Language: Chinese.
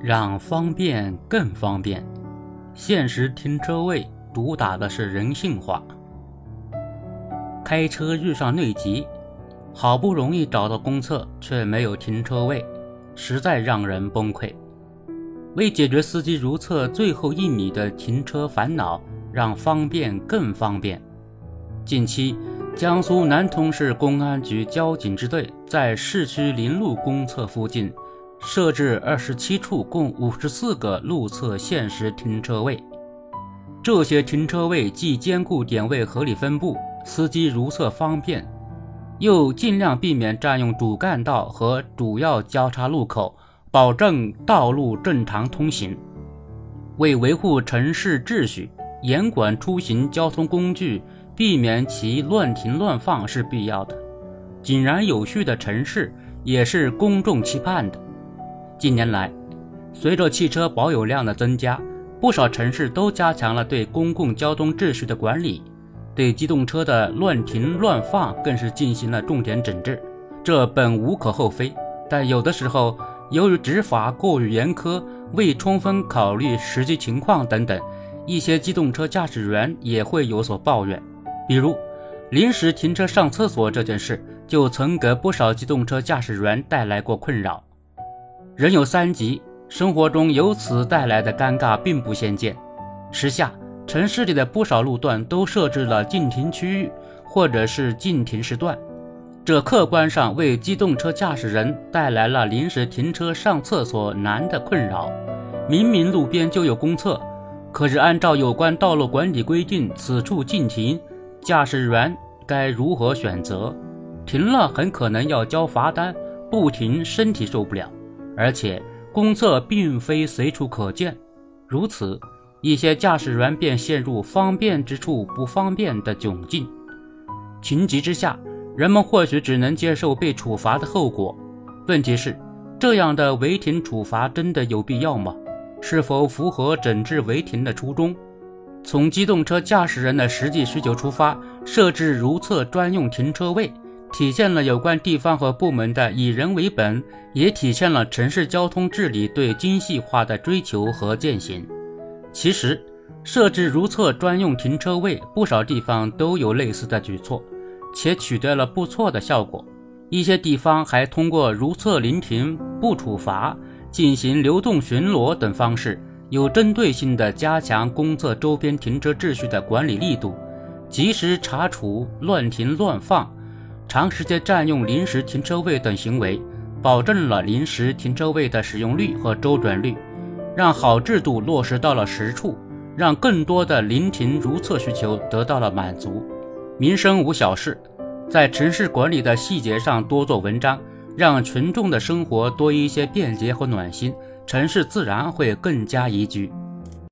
让方便更方便，限时停车位主打的是人性化。开车遇上内急，好不容易找到公厕却没有停车位，实在让人崩溃。为解决司机如厕最后一米的停车烦恼，让方便更方便。近期，江苏南通市公安局交警支队在市区临路公厕附近设置二十七处，共五十四个路侧限时停车位。这些停车位既兼顾点位合理分布、司机如厕方便，又尽量避免占用主干道和主要交叉路口。保证道路正常通行，为维护城市秩序、严管出行交通工具、避免其乱停乱放是必要的。井然有序的城市也是公众期盼的。近年来，随着汽车保有量的增加，不少城市都加强了对公共交通秩序的管理，对机动车的乱停乱放更是进行了重点整治。这本无可厚非，但有的时候。由于执法过于严苛，未充分考虑实际情况等等，一些机动车驾驶员也会有所抱怨。比如，临时停车上厕所这件事，就曾给不少机动车驾驶员带来过困扰。人有三急，生活中由此带来的尴尬并不鲜见。时下，城市里的不少路段都设置了禁停区域，或者是禁停时段。这客观上为机动车驾驶人带来了临时停车上厕所难的困扰。明明路边就有公厕，可是按照有关道路管理规定，此处禁停，驾驶员该如何选择？停了很可能要交罚单，不停身体受不了。而且公厕并非随处可见，如此一些驾驶员便陷入方便之处不方便的窘境。情急之下。人们或许只能接受被处罚的后果，问题是，这样的违停处罚真的有必要吗？是否符合整治违停的初衷？从机动车驾驶人的实际需求出发，设置如厕专用停车位，体现了有关地方和部门的以人为本，也体现了城市交通治理对精细化的追求和践行。其实，设置如厕专用停车位，不少地方都有类似的举措。且取得了不错的效果，一些地方还通过如厕临停不处罚、进行流动巡逻等方式，有针对性地加强公厕周边停车秩序的管理力度，及时查处乱停乱放、长时间占用临时停车位等行为，保证了临时停车位的使用率和周转率，让好制度落实到了实处，让更多的临停如厕需求得到了满足。民生无小事，在城市管理的细节上多做文章，让群众的生活多一些便捷和暖心，城市自然会更加宜居。